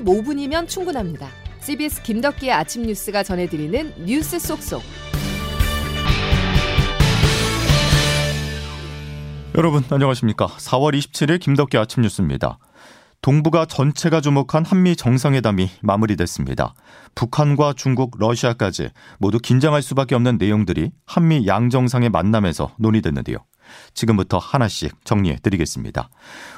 15분이면 충분합니다. CBS 김덕기의 아침 뉴스가 전해드리는 뉴스 속속. 여러분 안녕하십니까? 4월 27일 김덕기 아침 뉴스입니다. 동북아 전체가 주목한 한미 정상회담이 마무리됐습니다. 북한과 중국, 러시아까지 모두 긴장할 수밖에 없는 내용들이 한미 양정상의 만남에서 논의됐는데요. 지금부터 하나씩 정리해 드리겠습니다.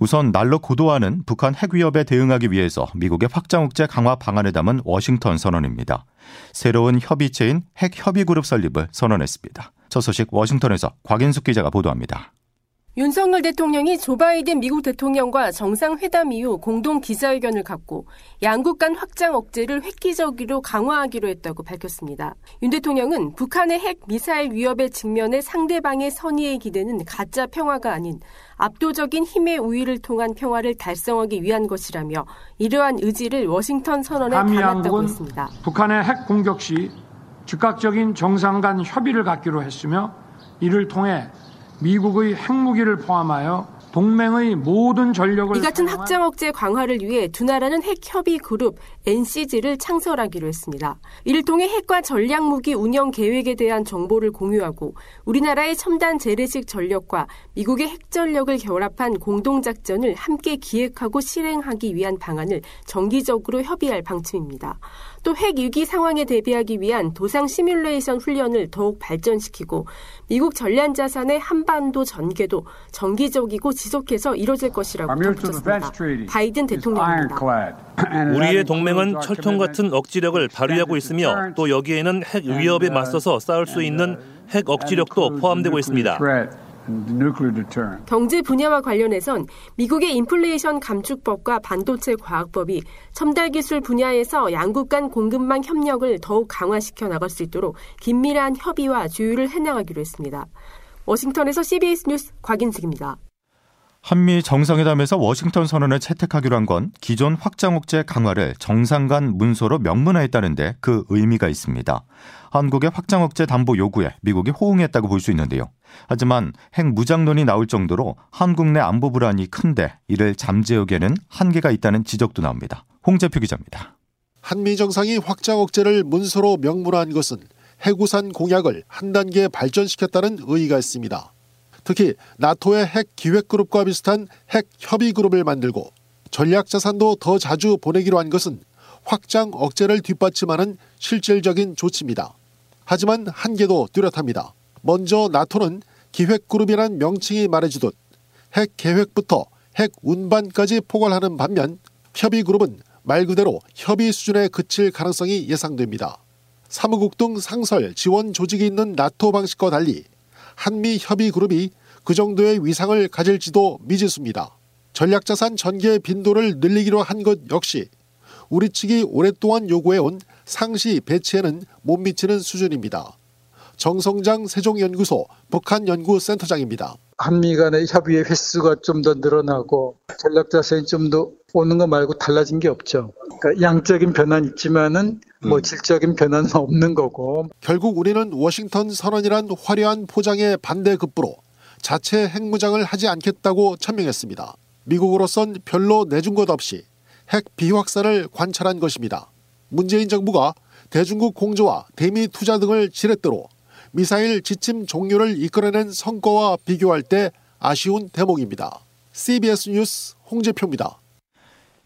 우선 날로 고도화는 북한 핵 위협에 대응하기 위해서 미국의 확장 억제 강화 방안을 담은 워싱턴 선언입니다. 새로운 협의체인 핵 협의 그룹 설립을 선언했습니다. 첫 소식 워싱턴에서 곽인숙 기자가 보도합니다. 윤석열 대통령이 조 바이든 미국 대통령과 정상회담 이후 공동 기자회견을 갖고 양국 간 확장 억제를 획기적으로 강화하기로 했다고 밝혔습니다. 윤 대통령은 북한의 핵 미사일 위협에 직면해 상대방의 선의에 기대는 가짜 평화가 아닌 압도적인 힘의 우위를 통한 평화를 달성하기 위한 것이라며 이러한 의지를 워싱턴 선언에 담았다고 했습니다. 북한의 핵 공격 시 즉각적인 정상 간 협의를 갖기로 했으며 이를 통해 미국의 핵무기를 포함하여 동맹의 모든 전력을 이 같은 확장 억제 강화를 위해 두 나라는 핵 협의 그룹 NCG를 창설하기로 했습니다. 이를 통해 핵과 전략 무기 운영 계획에 대한 정보를 공유하고 우리나라의 첨단 재래식 전력과 미국의 핵 전력을 결합한 공동 작전을 함께 기획하고 실행하기 위한 방안을 정기적으로 협의할 방침입니다. 또 핵 위기 상황에 대비하기 위한 도상 시뮬레이션 훈련을 더욱 발전시키고 미국 전략 자산의 한반도 전개도 정기적이고 지속해서 이뤄질 것이라고 덧붙였습니다. 바이든 대통령입니다. 우리의 동맹은 철통 같은 억지력을 발휘하고 있으며 또 여기에는 핵 위협에 맞서서 싸울 수 있는 핵 억지력도 포함되고 있습니다. 경제 분야와 관련해선 미국의 인플레이션 감축법과 반도체 과학법이 첨단 기술 분야에서 양국 간 공급망 협력을 더욱 강화시켜 나갈 수 있도록 긴밀한 협의와 조율을 해나가기로 했습니다. 워싱턴에서 CBS 뉴스 곽인숙입니다. 한미 정상회담에서 워싱턴 선언을 채택하기로 한 건 기존 확장 억제 강화를 정상 간 문서로 명문화했다는데 그 의미가 있습니다. 한국의 확장 억제 담보 요구에 미국이 호응했다고 볼 수 있는데요. 하지만 핵 무장론이 나올 정도로 한국 내 안보 불안이 큰데 이를 잠재우기에는 한계가 있다는 지적도 나옵니다. 홍재표 기자입니다. 한미 정상이 확장 억제를 문서로 명문화한 것은 해구산 공약을 한 단계 발전시켰다는 의의가 있습니다. 특히 나토의 핵 기획그룹과 비슷한 핵 협의그룹을 만들고 전략 자산도 더 자주 보내기로 한 것은 확장 억제를 뒷받침하는 실질적인 조치입니다. 하지만 한계도 뚜렷합니다. 먼저 나토는 기획그룹이란 명칭이 말해주듯 핵 계획부터 핵 운반까지 포괄하는 반면 협의그룹은 말 그대로 협의 수준에 그칠 가능성이 예상됩니다. 사무국 등 상설 지원 조직이 있는 나토 방식과 달리 한미 협의 그룹이 그 정도의 위상을 가질지도 미지수입니다. 전략자산 전개 빈도를 늘리기로 한 것 역시 우리 측이 오랫동안 요구해온 상시 배치에는 못 미치는 수준입니다. 정성장 세종연구소 북한연구센터장입니다. 한미 간의 협의의 횟수가 좀 더 늘어나고 전략자산이 좀 더 오는 거 말고 달라진 게 없죠. 그러니까 양적인 변화는 있지만은 뭐 음. 질적인 변화는 없는 거고. 결국 우리는 워싱턴 선언이란 화려한 포장의 반대급부로 자체 핵무장을 하지 않겠다고 천명했습니다. 미국으로선 별로 내준 것 없이 핵 비확산을 관찰한 것입니다. 문재인 정부가 대중국 공조와 대미 투자 등을 지렛대로 미사일 지침 종료를 이끌어낸 성과와 비교할 때 아쉬운 대목입니다. CBS 뉴스 홍재표입니다.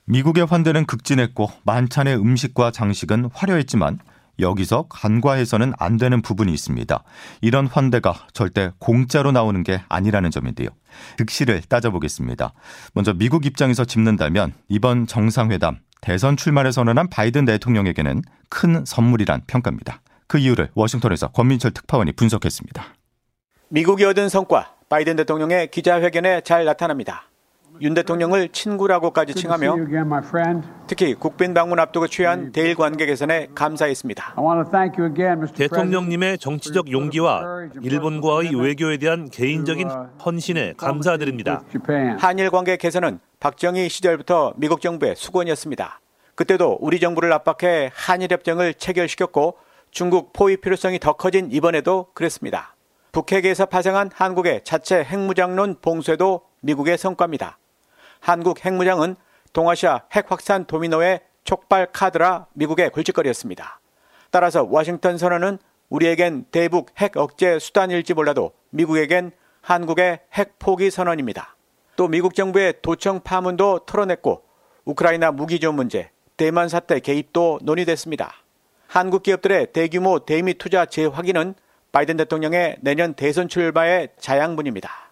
미국의 환대는 극진했고 만찬의 음식과 장식은 화려했지만 여기서 간과해서는 안 되는 부분이 있습니다. 이런 환대가 절대 공짜로 나오는 게 아니라는 점인데요. 득실을 따져보겠습니다. 먼저 미국 입장에서 짚는다면 이번 정상회담 대선 출마를 선언한 바이든 대통령에게는 큰 선물이란 평가입니다. 그 이유를 워싱턴에서 권민철 특파원이 분석했습니다. 미국이 얻은 성과 바이든 대통령의 기자회견에 잘 나타납니다. 윤 대통령을 친구라고까지 칭하며 특히 국빈 방문 앞두고 취한 대일 관계 개선에 감사했습니다. 대통령님의 정치적 용기와 일본과의 외교에 대한 개인적인 헌신에 감사드립니다. 한일 관계 개선은 박정희 시절부터 미국 정부의 수건이었습니다. 그때도 우리 정부를 압박해 한일 협정을 체결시켰고 중국 포위 필요성이 더 커진 이번에도 그랬습니다. 북핵에서 파생한 한국의 자체 핵무장론 봉쇄도 미국의 성과입니다. 한국 핵무장은 동아시아 핵 확산 도미노의 촉발 카드라 미국의 골칫거리였습니다. 따라서 워싱턴 선언은 우리에겐 대북 핵 억제 수단일지 몰라도 미국에겐 한국의 핵 포기 선언입니다. 또 미국 정부의 도청 파문도 털어냈고 우크라이나 무기조 문제, 대만 사태 개입도 논의됐습니다. 한국 기업들의 대규모 대미 투자 재확인은 바이든 대통령의 내년 대선 출마의 자양분입니다.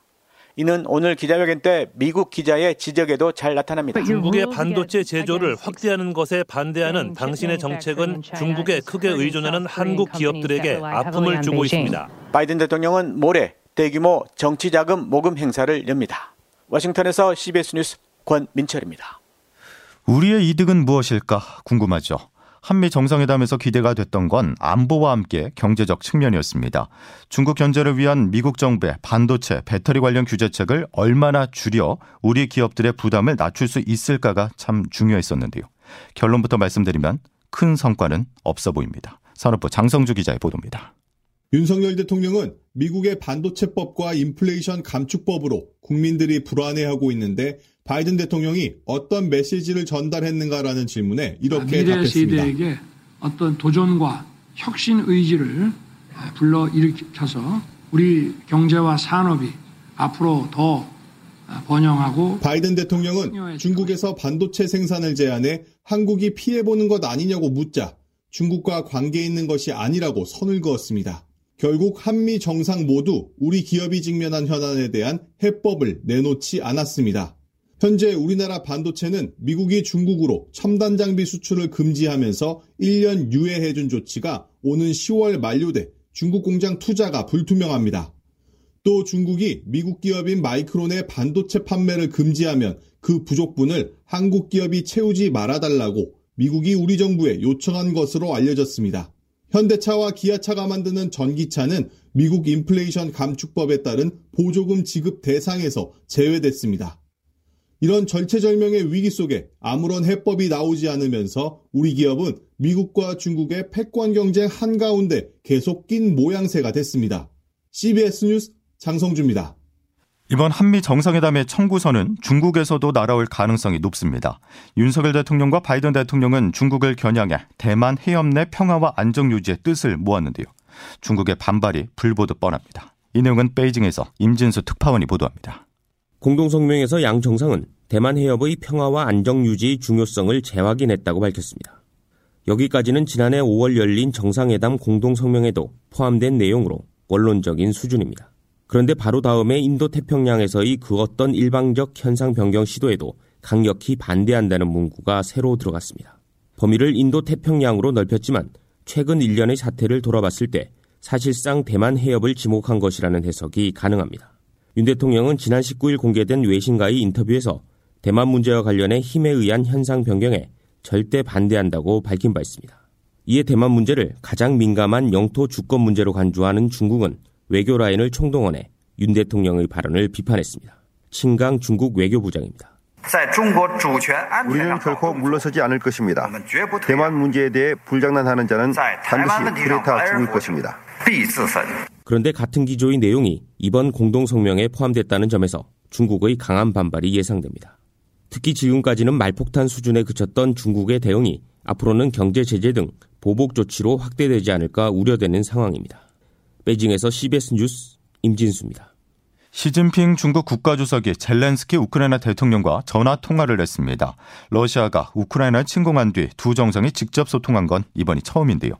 이는 오늘 기자회견 때 미국 기자의 지적에도 잘 나타납니다. 중국의 반도체 제조를 확대하는 것에 반대하는 당신의 정책은 중국에 크게 의존하는 한국 기업들에게 아픔을 주고 있습니다. 바이든 대통령은 모레 대규모 정치 자금 모금 행사를 엽니다. 워싱턴에서 CBS 뉴스 권민철입니다. 우리의 이득은 무엇일까 궁금하죠. 한미 정상회담에서 기대가 됐던 건 안보와 함께 경제적 측면이었습니다. 중국 견제를 위한 미국 정부의 반도체, 배터리 관련 규제책을 얼마나 줄여 우리 기업들의 부담을 낮출 수 있을까가 참 중요했었는데요. 결론부터 말씀드리면 큰 성과는 없어 보입니다. 산업부 장성주 기자의 보도입니다. 윤석열 대통령은 미국의 반도체법과 인플레이션 감축법으로 국민들이 불안해하고 있는데 바이든 대통령이 어떤 메시지를 전달했는가라는 질문에 이렇게 미래 답했습니다. 세대에게 어떤 도전과 혁신 의지를 불러 일으켜서 우리 경제와 산업이 앞으로 더 번영하고 바이든 대통령은 중국에서 반도체 생산을 제한해 한국이 피해보는 것 아니냐고 묻자 중국과 관계 있는 것이 아니라고 선을 그었습니다. 결국 한미 정상 모두 우리 기업이 직면한 현안에 대한 해법을 내놓지 않았습니다. 현재 우리나라 반도체는 미국이 중국으로 첨단 장비 수출을 금지하면서 1년 유예해준 조치가 오는 10월 만료돼 중국 공장 투자가 불투명합니다. 또 중국이 미국 기업인 마이크론의 반도체 판매를 금지하면 그 부족분을 한국 기업이 채우지 말아달라고 미국이 우리 정부에 요청한 것으로 알려졌습니다. 현대차와 기아차가 만드는 전기차는 미국 인플레이션 감축법에 따른 보조금 지급 대상에서 제외됐습니다. 이런 절체절명의 위기 속에 아무런 해법이 나오지 않으면서 우리 기업은 미국과 중국의 패권 경쟁 한가운데 계속 낀 모양새가 됐습니다. CBS 뉴스 장성주입니다. 이번 한미 정상회담의 청구서는 중국에서도 날아올 가능성이 높습니다. 윤석열 대통령과 바이든 대통령은 중국을 겨냥해 대만 해협 내 평화와 안정 유지의 뜻을 모았는데요. 중국의 반발이 불보듯 뻔합니다. 이 내용은 베이징에서 임진수 특파원이 보도합니다. 공동성명에서 양 정상은 대만 해협의 평화와 안정 유지의 중요성을 재확인했다고 밝혔습니다. 여기까지는 지난해 5월 열린 정상회담 공동성명에도 포함된 내용으로 원론적인 수준입니다. 그런데 바로 다음에 인도 태평양에서의 그 어떤 일방적 현상 변경 시도에도 강력히 반대한다는 문구가 새로 들어갔습니다. 범위를 인도 태평양으로 넓혔지만 최근 1년의 사태를 돌아봤을 때 사실상 대만 해협을 지목한 것이라는 해석이 가능합니다. 윤 대통령은 지난 19일 공개된 외신과의 인터뷰에서 대만 문제와 관련해 힘에 의한 현상 변경에 절대 반대한다고 밝힌 바 있습니다. 이에 대만 문제를 가장 민감한 영토 주권 문제로 간주하는 중국은 외교 라인을 총동원해 윤 대통령의 발언을 비판했습니다. 친강 중국 외교부장입니다. 우리는 결코 물러서지 않을 것입니다. 대만 문제에 대해 불장난하는 자는 반드시 불에 타 죽을 것입니다. 그런데 같은 기조의 내용이 이번 공동성명에 포함됐다는 점에서 중국의 강한 반발이 예상됩니다. 특히 지금까지는 말폭탄 수준에 그쳤던 중국의 대응이 앞으로는 경제 제재 등 보복 조치로 확대되지 않을까 우려되는 상황입니다. 베이징에서 CBS 뉴스 임진수입니다. 시진핑 중국 국가주석이 젤렌스키 우크라이나 대통령과 전화 통화를 했습니다. 러시아가 우크라이나를 침공한 뒤 두 정상이 직접 소통한 건 이번이 처음인데요.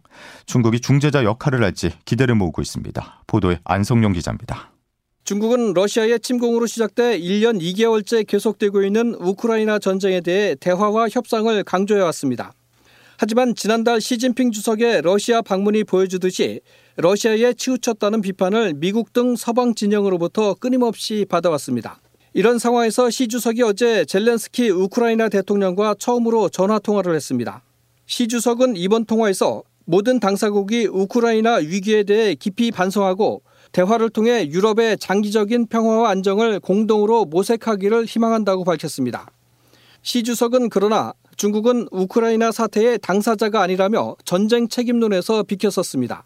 중국이 중재자 역할을 할지 기대를 모으고 있습니다. 보도에 안성용 기자입니다. 중국은 러시아의 침공으로 시작돼 1년 2개월째 계속되고 있는 우크라이나 전쟁에 대해 대화와 협상을 강조해 왔습니다. 하지만 지난달 시진핑 주석의 러시아 방문이 보여주듯이 러시아에 치우쳤다는 비판을 미국 등 서방 진영으로부터 끊임없이 받아왔습니다. 이런 상황에서 시 주석이 어제 젤렌스키 우크라이나 대통령과 처음으로 전화 통화를 했습니다. 시 주석은 이번 통화에서 모든 당사국이 우크라이나 위기에 대해 깊이 반성하고 대화를 통해 유럽의 장기적인 평화와 안정을 공동으로 모색하기를 희망한다고 밝혔습니다. 시 주석은 그러나 중국은 우크라이나 사태의 당사자가 아니라며 전쟁 책임론에서 비켜섰습니다.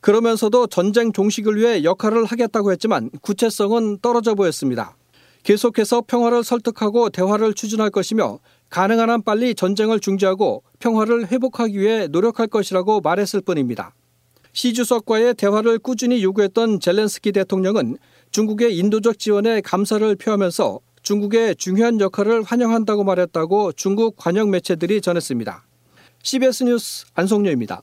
그러면서도 전쟁 종식을 위해 역할을 하겠다고 했지만 구체성은 떨어져 보였습니다. 계속해서 평화를 설득하고 대화를 추진할 것이며 가능한 한 빨리 전쟁을 중지하고 평화를 회복하기 위해 노력할 것이라고 말했을 뿐입니다. 시 주석과의 대화를 꾸준히 요구했던 젤렌스키 대통령은 중국의 인도적 지원에 감사를 표하면서 중국의 중요한 역할을 환영한다고 말했다고 중국 관영 매체들이 전했습니다. CBS 뉴스 안성료입니다.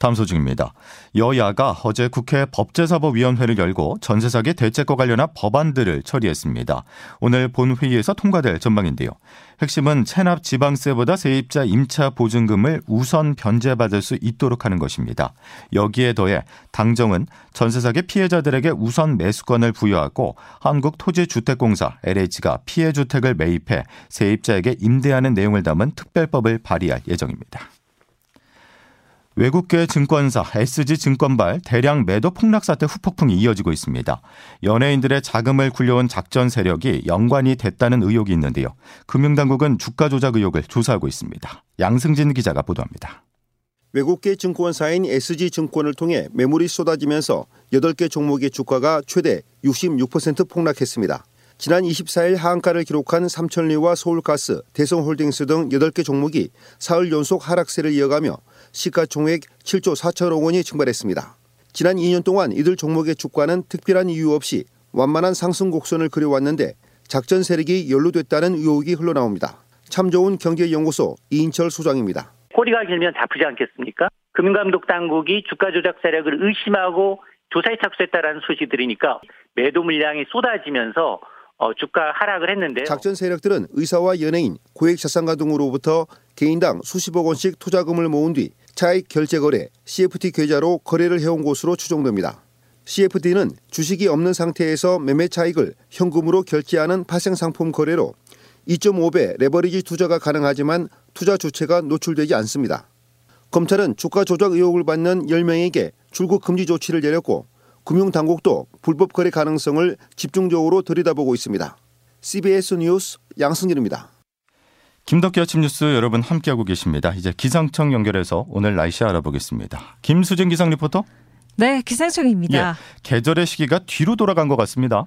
다음 소식입니다. 여야가 어제 국회 법제사법위원회를 열고 전세 사기 대책과 관련한 법안들을 처리했습니다. 오늘 본회의에서 통과될 전망인데요. 핵심은 체납 지방세보다 세입자 임차 보증금을 우선 변제받을 수 있도록 하는 것입니다. 여기에 더해 당정은 전세 사기 피해자들에게 우선 매수권을 부여하고 한국토지주택공사 LH가 피해 주택을 매입해 세입자에게 임대하는 내용을 담은 특별법을 발의할 예정입니다. 외국계 증권사 SG증권발 대량 매도 폭락 사태 후폭풍이 이어지고 있습니다. 연예인들의 자금을 굴려온 작전 세력이 연관이 됐다는 의혹이 있는데요. 금융당국은 주가 조작 의혹을 조사하고 있습니다. 양승진 기자가 보도합니다. 외국계 증권사인 SG증권을 통해 매물이 쏟아지면서 8개 종목의 주가가 최대 66% 폭락했습니다. 지난 24일 하한가를 기록한 삼천리와 서울가스, 대성홀딩스 등 8개 종목이 사흘 연속 하락세를 이어가며 시가총액 7조 4천억 원이 증발했습니다. 지난 2년 동안 이들 종목의 주가는 특별한 이유 없이 완만한 상승 곡선을 그려왔는데 작전 세력이 연루됐다는 의혹이 흘러나옵니다. 참 좋은 경제연구소 이인철 소장입니다. 꼬리가 길면 아프지 않겠습니까? 금감독 당국이 주가 조작 세력을 의심하고 조사에 착수했다라는 소식이 들으니까 매도 물량이 쏟아지면서 어, 주가 하락을 했는데요. 작전 세력들은 의사와 연예인, 고액 자산가 등으로부터 개인당 수십억 원씩 투자금을 모은 뒤 차익 결제 거래 CFT 계좌로 거래를 해온 것으로 추정됩니다. CFT는 주식이 없는 상태에서 매매 차익을 현금으로 결제하는 파생 상품 거래로 2.5배 레버리지 투자가 가능하지만 투자 주체가 노출되지 않습니다. 검찰은 주가 조작 의혹을 받는 10명에게 출국 금지 조치를 내렸고 금융당국도 불법 거래 가능성을 집중적으로 들여다보고 있습니다. CBS 뉴스 양승길입니다. 김덕기 아침 뉴스 여러분 함께하고 계십니다. 이제 기상청 연결해서 오늘 날씨 알아보겠습니다. 김수진 기상 리포터. 네, 기상청입니다. 예, 계절의 시기가 뒤로 돌아간 것 같습니다.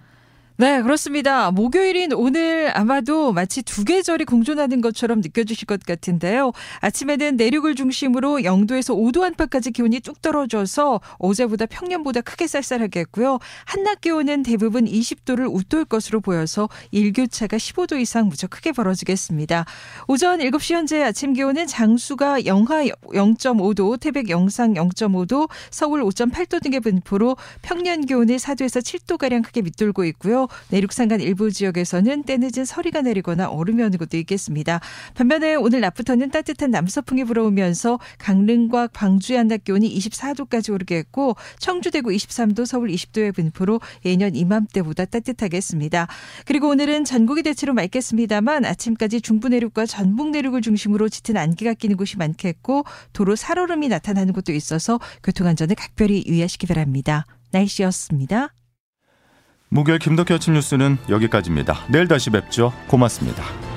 네, 그렇습니다. 목요일인 오늘 아마도 마치 두 계절이 공존하는 것처럼 느껴지실 것 같은데요. 아침에는 내륙을 중심으로 영도에서 5도 안팎까지 기온이 뚝 떨어져서 어제보다 평년보다 크게 쌀쌀하겠고요. 한낮 기온은 대부분 20도를 웃돌 것으로 보여서 일교차가 15도 이상 무척 크게 벌어지겠습니다. 오전 7시 현재 아침 기온은 장수가 영하 0.5도, 태백 영상 0.5도, 서울 5.8도 등의 분포로 평년 기온이 4도에서 7도가량 크게 밑돌고 있고요. 내륙 산간 일부 지역에서는 때늦은 서리가 내리거나 얼음이 오는 곳도 있겠습니다. 반면에 오늘 낮부터는 따뜻한 남서풍이 불어오면서 강릉과 광주의 한낮 기온이 24도까지 오르겠고 청주 대구 23도 서울 20도의 분포로 예년 이맘때보다 따뜻하겠습니다. 그리고 오늘은 전국이 대체로 맑겠습니다만 아침까지 중부 내륙과 전북 내륙을 중심으로 짙은 안개가 끼는 곳이 많겠고 도로 살얼음이 나타나는 곳도 있어서 교통 안전에 각별히 유의하시기 바랍니다. 날씨였습니다. 목요일 김덕희 아침 뉴스는 여기까지입니다. 내일 다시 뵙죠. 고맙습니다.